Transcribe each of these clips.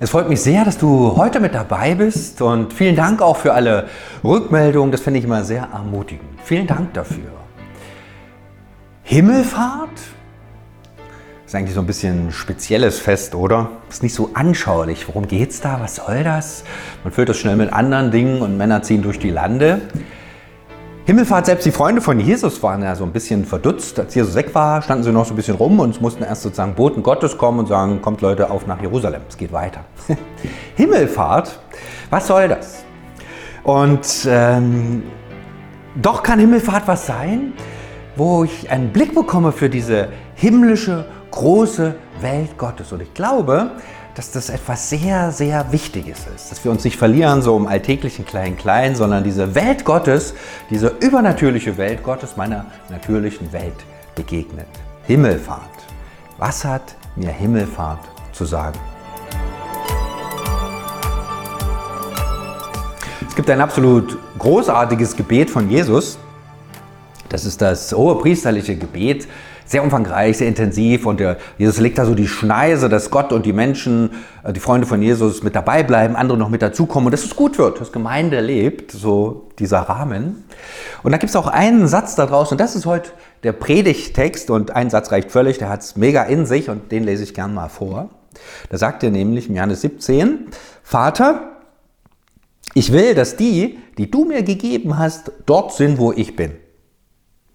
Es freut mich sehr, dass du heute mit dabei bist und vielen Dank auch für alle Rückmeldungen. Das finde ich immer sehr ermutigend. Vielen Dank dafür. Himmelfahrt? ist eigentlich so ein bisschen spezielles Fest, oder? Ist nicht so anschaulich. Worum geht's da? Was soll das? Man füllt das schnell mit anderen Dingen und Männer ziehen durch die Lande. Himmelfahrt, selbst die Freunde von Jesus waren ja so ein bisschen verdutzt. Als Jesus weg war, standen sie noch so ein bisschen rum und mussten erst sozusagen Boten Gottes kommen und sagen, kommt Leute auf nach Jerusalem, es geht weiter. Himmelfahrt, was soll das? Und ähm, doch kann Himmelfahrt was sein, wo ich einen Blick bekomme für diese himmlische, große Welt Gottes. Und ich glaube, dass das etwas sehr, sehr Wichtiges ist. Dass wir uns nicht verlieren so im alltäglichen Klein-Klein, sondern diese Welt Gottes, diese übernatürliche Welt Gottes meiner natürlichen Welt begegnet. Himmelfahrt. Was hat mir Himmelfahrt zu sagen? Es gibt ein absolut großartiges Gebet von Jesus. Das ist das hohe priesterliche Gebet sehr umfangreich, sehr intensiv und der, Jesus legt da so die Schneise, dass Gott und die Menschen, äh, die Freunde von Jesus mit dabei bleiben, andere noch mit dazukommen und dass es gut wird, dass Gemeinde lebt, so dieser Rahmen. Und da gibt es auch einen Satz da draußen und das ist heute der Predigtext und ein Satz reicht völlig, der hat es mega in sich und den lese ich gern mal vor. Da sagt er nämlich im Johannes 17, Vater, ich will, dass die, die du mir gegeben hast, dort sind, wo ich bin.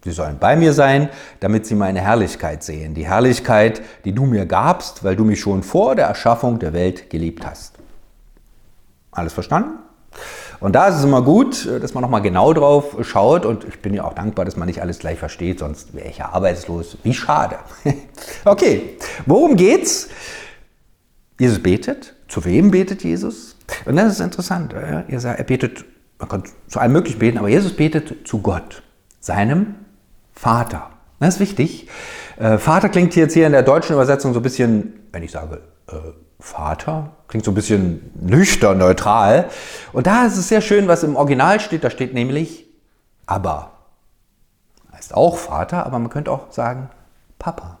Sie sollen bei mir sein, damit sie meine Herrlichkeit sehen. Die Herrlichkeit, die du mir gabst, weil du mich schon vor der Erschaffung der Welt geliebt hast. Alles verstanden? Und da ist es immer gut, dass man nochmal genau drauf schaut. Und ich bin ja auch dankbar, dass man nicht alles gleich versteht, sonst wäre ich ja arbeitslos. Wie schade. okay, worum geht's? Jesus betet. Zu wem betet Jesus? Und das ist interessant. Er betet, man kann zu allem Möglichen beten, aber Jesus betet zu Gott, seinem Vater. Das ist wichtig. Äh, Vater klingt jetzt hier in der deutschen Übersetzung so ein bisschen, wenn ich sage äh, Vater, klingt so ein bisschen nüchtern, neutral. Und da ist es sehr schön, was im Original steht. Da steht nämlich aber. Heißt auch Vater, aber man könnte auch sagen Papa.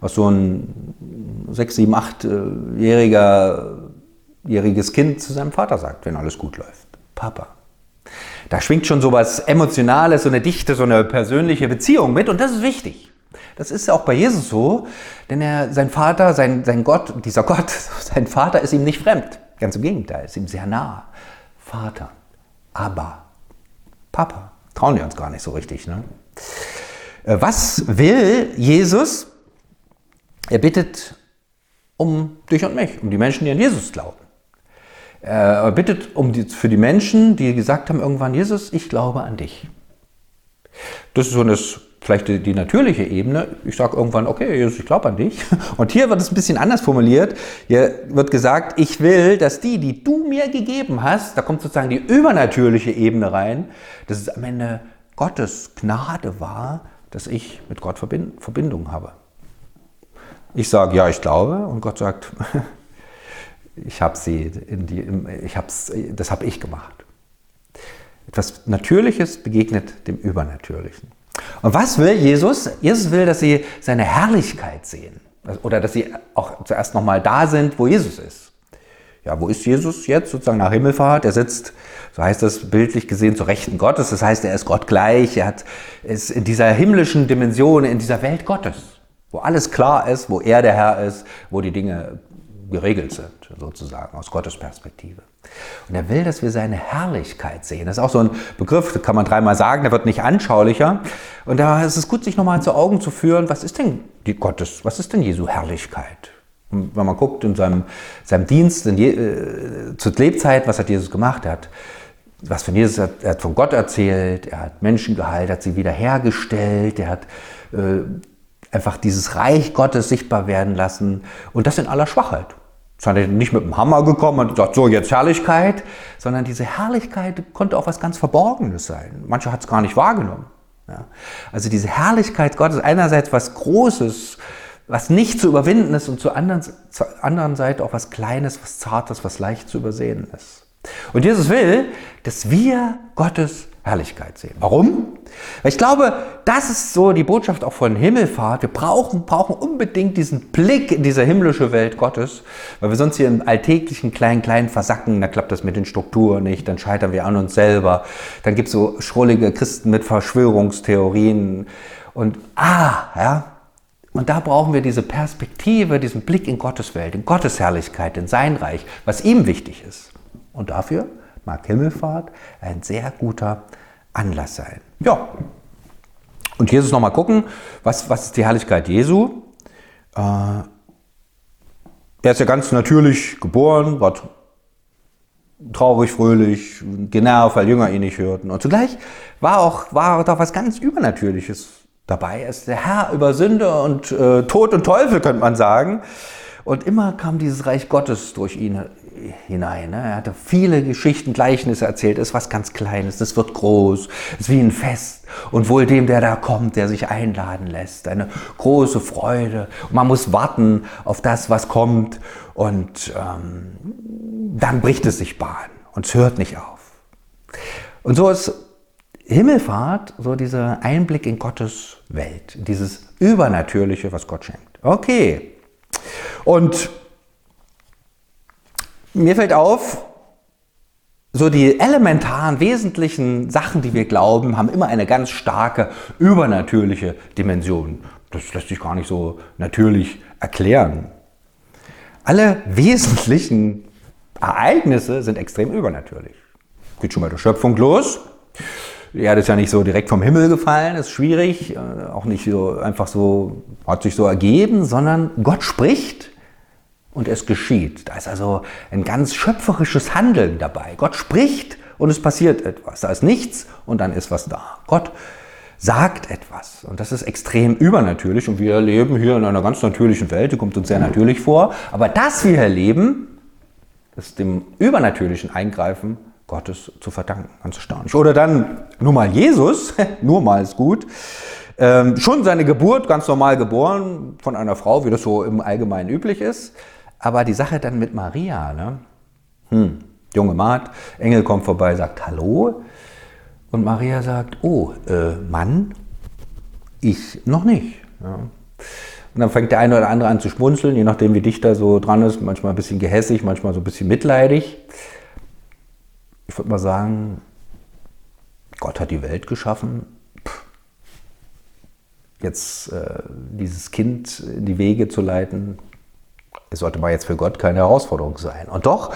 Was so ein sechs, sieben, achtjähriger jähriges Kind zu seinem Vater sagt, wenn alles gut läuft. Papa. Da schwingt schon so was Emotionales, so eine Dichte, so eine persönliche Beziehung mit und das ist wichtig. Das ist auch bei Jesus so, denn er, sein Vater, sein, sein Gott, dieser Gott, sein Vater ist ihm nicht fremd. Ganz im Gegenteil, ist ihm sehr nah. Vater, aber Papa. Trauen wir uns gar nicht so richtig. Ne? Äh, was will Jesus? Er bittet um dich und mich, um die Menschen, die an Jesus glauben. Er bittet um die, für die Menschen, die gesagt haben irgendwann, Jesus, ich glaube an dich. Das ist so eine, vielleicht die, die natürliche Ebene. Ich sage irgendwann, okay, Jesus, ich glaube an dich. Und hier wird es ein bisschen anders formuliert. Hier wird gesagt, ich will, dass die, die du mir gegeben hast, da kommt sozusagen die übernatürliche Ebene rein, dass es am Ende Gottes Gnade war, dass ich mit Gott Verbindung habe. Ich sage, ja, ich glaube. Und Gott sagt, ich habe sie in die, ich hab's, das habe ich gemacht. Etwas Natürliches begegnet dem Übernatürlichen. Und was will Jesus? Jesus will, dass sie seine Herrlichkeit sehen. Oder dass sie auch zuerst nochmal da sind, wo Jesus ist. Ja, wo ist Jesus jetzt sozusagen nach Himmelfahrt? Er sitzt, so heißt das bildlich gesehen, zur Rechten Gottes. Das heißt, er ist Gott gleich. Er hat, ist in dieser himmlischen Dimension, in dieser Welt Gottes, wo alles klar ist, wo er der Herr ist, wo die Dinge geregelt sind, sozusagen, aus Gottes Perspektive. Und er will, dass wir seine Herrlichkeit sehen. Das ist auch so ein Begriff, kann man dreimal sagen, der wird nicht anschaulicher. Und da ist es gut, sich nochmal zu Augen zu führen, was ist denn die Gottes, was ist denn Jesu Herrlichkeit? Und wenn man guckt in seinem, seinem Dienst, in Je, äh, zur Lebzeit, was hat Jesus gemacht? Er hat was von Jesus, er hat von Gott erzählt, er hat Menschen geheilt, hat sie wiederhergestellt, er hat äh, einfach dieses Reich Gottes sichtbar werden lassen und das in aller Schwachheit. Hat nicht mit dem Hammer gekommen und gesagt, so jetzt Herrlichkeit, sondern diese Herrlichkeit konnte auch was ganz Verborgenes sein. Manche hat es gar nicht wahrgenommen. Ja. Also diese Herrlichkeit Gottes einerseits was Großes, was nicht zu überwinden ist und zur anderen, zur anderen Seite auch was Kleines, was Zartes, was leicht zu übersehen ist. Und Jesus will, dass wir Gottes Herrlichkeit sehen. Warum? Weil ich glaube, das ist so die Botschaft auch von Himmelfahrt. Wir brauchen, brauchen unbedingt diesen Blick in diese himmlische Welt Gottes, weil wir sonst hier im alltäglichen Klein-Klein versacken. Da klappt das mit den Strukturen nicht, dann scheitern wir an uns selber. Dann gibt es so schrullige Christen mit Verschwörungstheorien. Und ah, ja, und da brauchen wir diese Perspektive, diesen Blick in Gottes Welt, in Gottes Herrlichkeit, in sein Reich, was ihm wichtig ist. Und dafür mag Himmelfahrt ein sehr guter Anlass sein. Ja. Und Jesus nochmal gucken, was, was ist die Herrlichkeit Jesu? Äh, er ist ja ganz natürlich geboren, war traurig, fröhlich, genervt, weil Jünger ihn nicht hörten. Und zugleich war auch, war doch was ganz Übernatürliches dabei. Er ist der Herr über Sünde und äh, Tod und Teufel, könnte man sagen. Und immer kam dieses Reich Gottes durch ihn hinein. Ne? Er hatte viele Geschichten, Gleichnisse erzählt. Es ist was ganz Kleines, das wird groß, es ist wie ein Fest. Und wohl dem, der da kommt, der sich einladen lässt. Eine große Freude. Und man muss warten auf das, was kommt. Und ähm, dann bricht es sich Bahn. Und es hört nicht auf. Und so ist Himmelfahrt so dieser Einblick in Gottes Welt. Dieses Übernatürliche, was Gott schenkt. Okay. Und mir fällt auf, so die elementaren, wesentlichen Sachen, die wir glauben, haben immer eine ganz starke übernatürliche Dimension. Das lässt sich gar nicht so natürlich erklären. Alle wesentlichen Ereignisse sind extrem übernatürlich. Geht schon bei der Schöpfung los. Die Erde ist ja nicht so direkt vom Himmel gefallen, ist schwierig, äh, auch nicht so einfach so, hat sich so ergeben, sondern Gott spricht und es geschieht. Da ist also ein ganz schöpferisches Handeln dabei. Gott spricht und es passiert etwas. Da ist nichts und dann ist was da. Gott sagt etwas und das ist extrem übernatürlich und wir leben hier in einer ganz natürlichen Welt, die kommt uns sehr natürlich vor. Aber das wir erleben, ist dem übernatürlichen Eingreifen Gottes zu verdanken. Ganz erstaunlich. Oder dann nur mal Jesus, nur mal ist gut. Ähm, schon seine Geburt, ganz normal geboren von einer Frau, wie das so im Allgemeinen üblich ist. Aber die Sache dann mit Maria, ne? Hm, junge Magd, Engel kommt vorbei, sagt Hallo. Und Maria sagt, oh, äh, Mann, ich noch nicht. Ja. Und dann fängt der eine oder andere an zu schmunzeln, je nachdem, wie dicht da so dran ist. Manchmal ein bisschen gehässig, manchmal so ein bisschen mitleidig. Ich würde mal sagen, Gott hat die Welt geschaffen. Jetzt äh, dieses Kind in die Wege zu leiten, es sollte mal jetzt für Gott keine Herausforderung sein. Und doch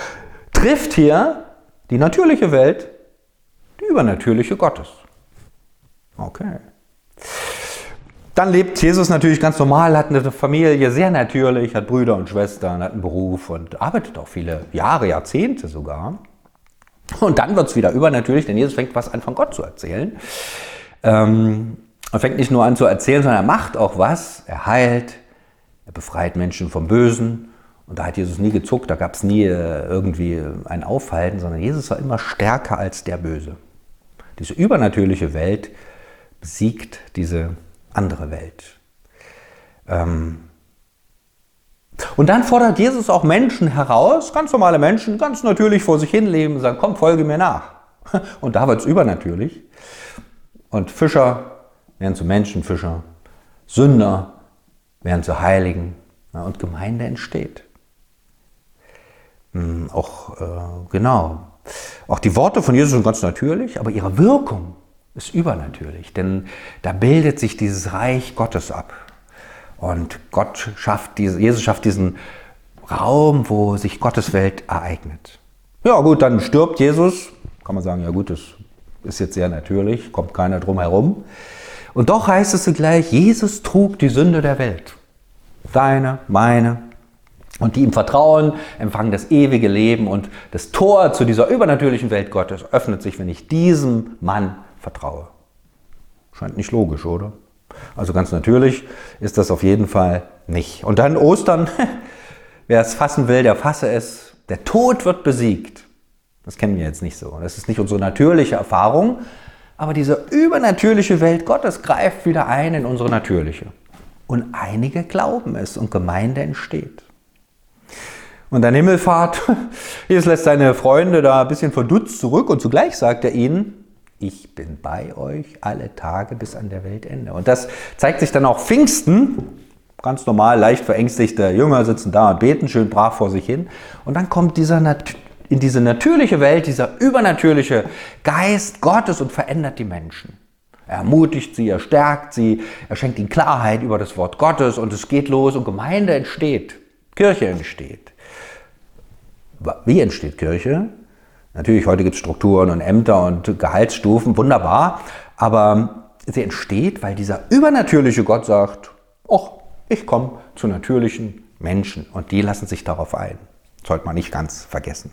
trifft hier die natürliche Welt die übernatürliche Gottes. Okay. Dann lebt Jesus natürlich ganz normal, hat eine Familie, sehr natürlich, hat Brüder und Schwestern, hat einen Beruf und arbeitet auch viele Jahre, Jahrzehnte sogar. Und dann wird es wieder übernatürlich, denn Jesus fängt was an von Gott zu erzählen. Ähm, er fängt nicht nur an zu erzählen, sondern er macht auch was. Er heilt, er befreit Menschen vom Bösen. Und da hat Jesus nie gezuckt, da gab es nie äh, irgendwie ein Aufhalten, sondern Jesus war immer stärker als der Böse. Diese übernatürliche Welt besiegt diese andere Welt. Ähm und dann fordert Jesus auch Menschen heraus, ganz normale Menschen, ganz natürlich vor sich hin leben und sagen, komm, folge mir nach. Und da wird es übernatürlich. Und Fischer werden zu Menschenfischer, Sünder werden zu Heiligen und Gemeinde entsteht. Hm, auch, äh, genau, auch die Worte von Jesus sind ganz natürlich, aber ihre Wirkung ist übernatürlich, denn da bildet sich dieses Reich Gottes ab. Und Gott schafft diese, Jesus schafft diesen Raum, wo sich Gottes Welt ereignet. Ja gut, dann stirbt Jesus. Kann man sagen, ja gut, das ist jetzt sehr natürlich, kommt keiner drum herum. Und doch heißt es zugleich, Jesus trug die Sünde der Welt. Deine, meine. Und die ihm vertrauen, empfangen das ewige Leben und das Tor zu dieser übernatürlichen Welt Gottes öffnet sich, wenn ich diesem Mann vertraue. Scheint nicht logisch, oder? Also ganz natürlich ist das auf jeden Fall nicht. Und dann Ostern, wer es fassen will, der fasse es. Der Tod wird besiegt. Das kennen wir jetzt nicht so. Das ist nicht unsere natürliche Erfahrung, aber diese übernatürliche Welt Gottes greift wieder ein in unsere natürliche. Und einige glauben es und Gemeinde entsteht. Und dann Himmelfahrt, Jesus lässt seine Freunde da ein bisschen verdutzt zurück und zugleich sagt er ihnen, ich bin bei euch alle Tage bis an der Weltende. Und das zeigt sich dann auch Pfingsten. Ganz normal, leicht verängstigte Jünger sitzen da und beten schön brav vor sich hin. Und dann kommt dieser in diese natürliche Welt, dieser übernatürliche Geist Gottes und verändert die Menschen. Er ermutigt sie, er stärkt sie, er schenkt ihnen Klarheit über das Wort Gottes und es geht los und Gemeinde entsteht, Kirche entsteht. Wie entsteht Kirche? Natürlich, heute gibt es Strukturen und Ämter und Gehaltsstufen, wunderbar, aber sie entsteht, weil dieser übernatürliche Gott sagt, ach, ich komme zu natürlichen Menschen und die lassen sich darauf ein. Sollte man nicht ganz vergessen.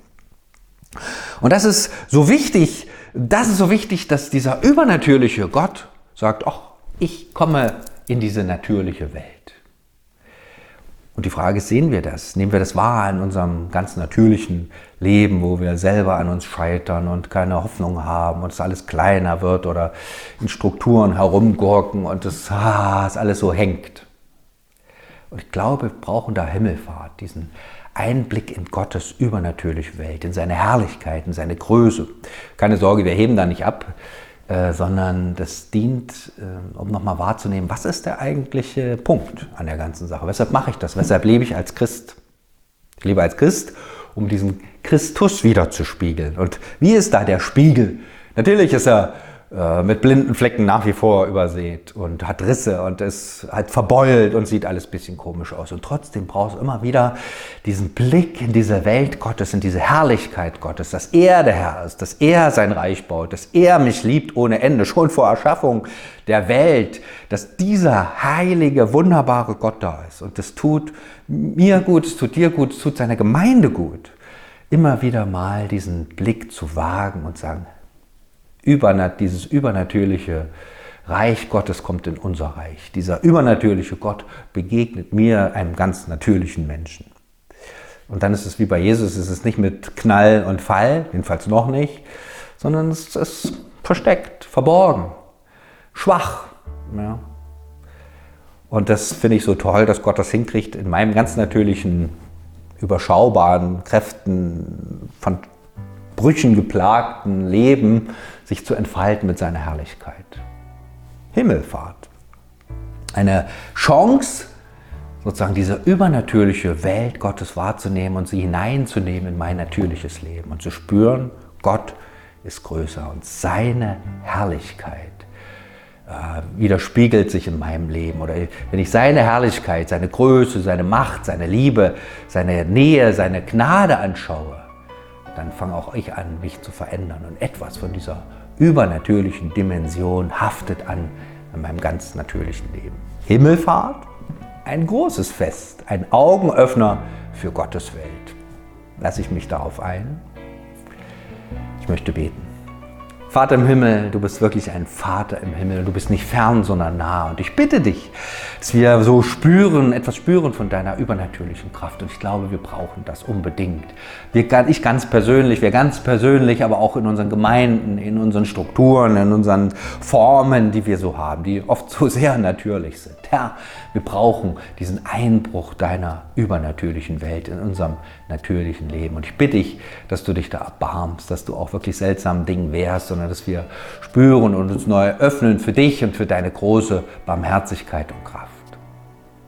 Und das ist so wichtig, das ist so wichtig, dass dieser übernatürliche Gott sagt, ach, ich komme in diese natürliche Welt. Und die Frage ist, sehen wir das? Nehmen wir das wahr in unserem ganz natürlichen Leben, wo wir selber an uns scheitern und keine Hoffnung haben und es alles kleiner wird oder in Strukturen herumgurken und es ah, es alles so hängt. Und ich glaube, wir brauchen da Himmelfahrt, diesen Einblick in Gottes übernatürliche Welt, in seine Herrlichkeit, in seine Größe. Keine Sorge, wir heben da nicht ab. Äh, sondern das dient, äh, um nochmal wahrzunehmen, was ist der eigentliche Punkt an der ganzen Sache? Weshalb mache ich das? Weshalb lebe ich als Christ? Ich lebe als Christ, um diesen Christus wiederzuspiegeln. Und wie ist da der Spiegel? Natürlich ist er äh, mit blinden Flecken nach wie vor übersät und hat Risse und ist halt verbeult und sieht alles bisschen komisch aus. Und trotzdem brauchst du immer wieder diesen Blick in diese Welt Gottes, in diese Herrlichkeit Gottes, dass er der Herr ist, dass er sein Reich baut, dass er mich liebt ohne Ende, schon vor Erschaffung der Welt, dass dieser heilige, wunderbare Gott da ist. Und das tut mir gut, es tut dir gut, es tut seiner Gemeinde gut. Immer wieder mal diesen Blick zu wagen und sagen, Übernat dieses übernatürliche Reich Gottes kommt in unser Reich. Dieser übernatürliche Gott begegnet mir, einem ganz natürlichen Menschen. Und dann ist es wie bei Jesus, es ist nicht mit Knall und Fall, jedenfalls noch nicht, sondern es ist versteckt, verborgen, schwach. Ja. Und das finde ich so toll, dass Gott das hinkriegt, in meinem ganz natürlichen, überschaubaren Kräften, von Brüchen geplagten Leben sich zu entfalten mit seiner Herrlichkeit. Himmelfahrt. Eine Chance, sozusagen diese übernatürliche Welt Gottes wahrzunehmen und sie hineinzunehmen in mein natürliches Leben und zu spüren, Gott ist größer und seine Herrlichkeit äh, widerspiegelt sich in meinem Leben. Oder wenn ich seine Herrlichkeit, seine Größe, seine Macht, seine Liebe, seine Nähe, seine Gnade anschaue, dann fange auch ich an, mich zu verändern. Und etwas von dieser übernatürlichen Dimension haftet an, an meinem ganz natürlichen Leben. Himmelfahrt, ein großes Fest, ein Augenöffner für Gottes Welt. Lasse ich mich darauf ein? Ich möchte beten. Vater im Himmel, du bist wirklich ein Vater im Himmel. Du bist nicht fern, sondern nah. Und ich bitte dich, dass wir so spüren, etwas spüren von deiner übernatürlichen Kraft. Und ich glaube, wir brauchen das unbedingt. Wir, ich ganz persönlich, wir ganz persönlich, aber auch in unseren Gemeinden, in unseren Strukturen, in unseren Formen, die wir so haben, die oft so sehr natürlich sind. Herr, wir brauchen diesen Einbruch deiner übernatürlichen Welt in unserem natürlichen Leben. Und ich bitte dich, dass du dich da erbarmst, dass du auch wirklich seltsamen Dingen wehrst, sondern dass wir spüren und uns neu öffnen für dich und für deine große Barmherzigkeit und Kraft.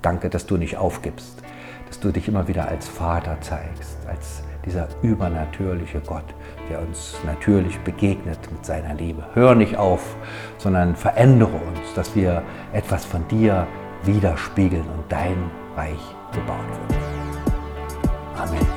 Danke, dass du nicht aufgibst, dass du dich immer wieder als Vater zeigst, als dieser übernatürliche Gott, der uns natürlich begegnet mit seiner Liebe. Hör nicht auf, sondern verändere uns, dass wir etwas von dir widerspiegeln und dein Reich gebaut wird.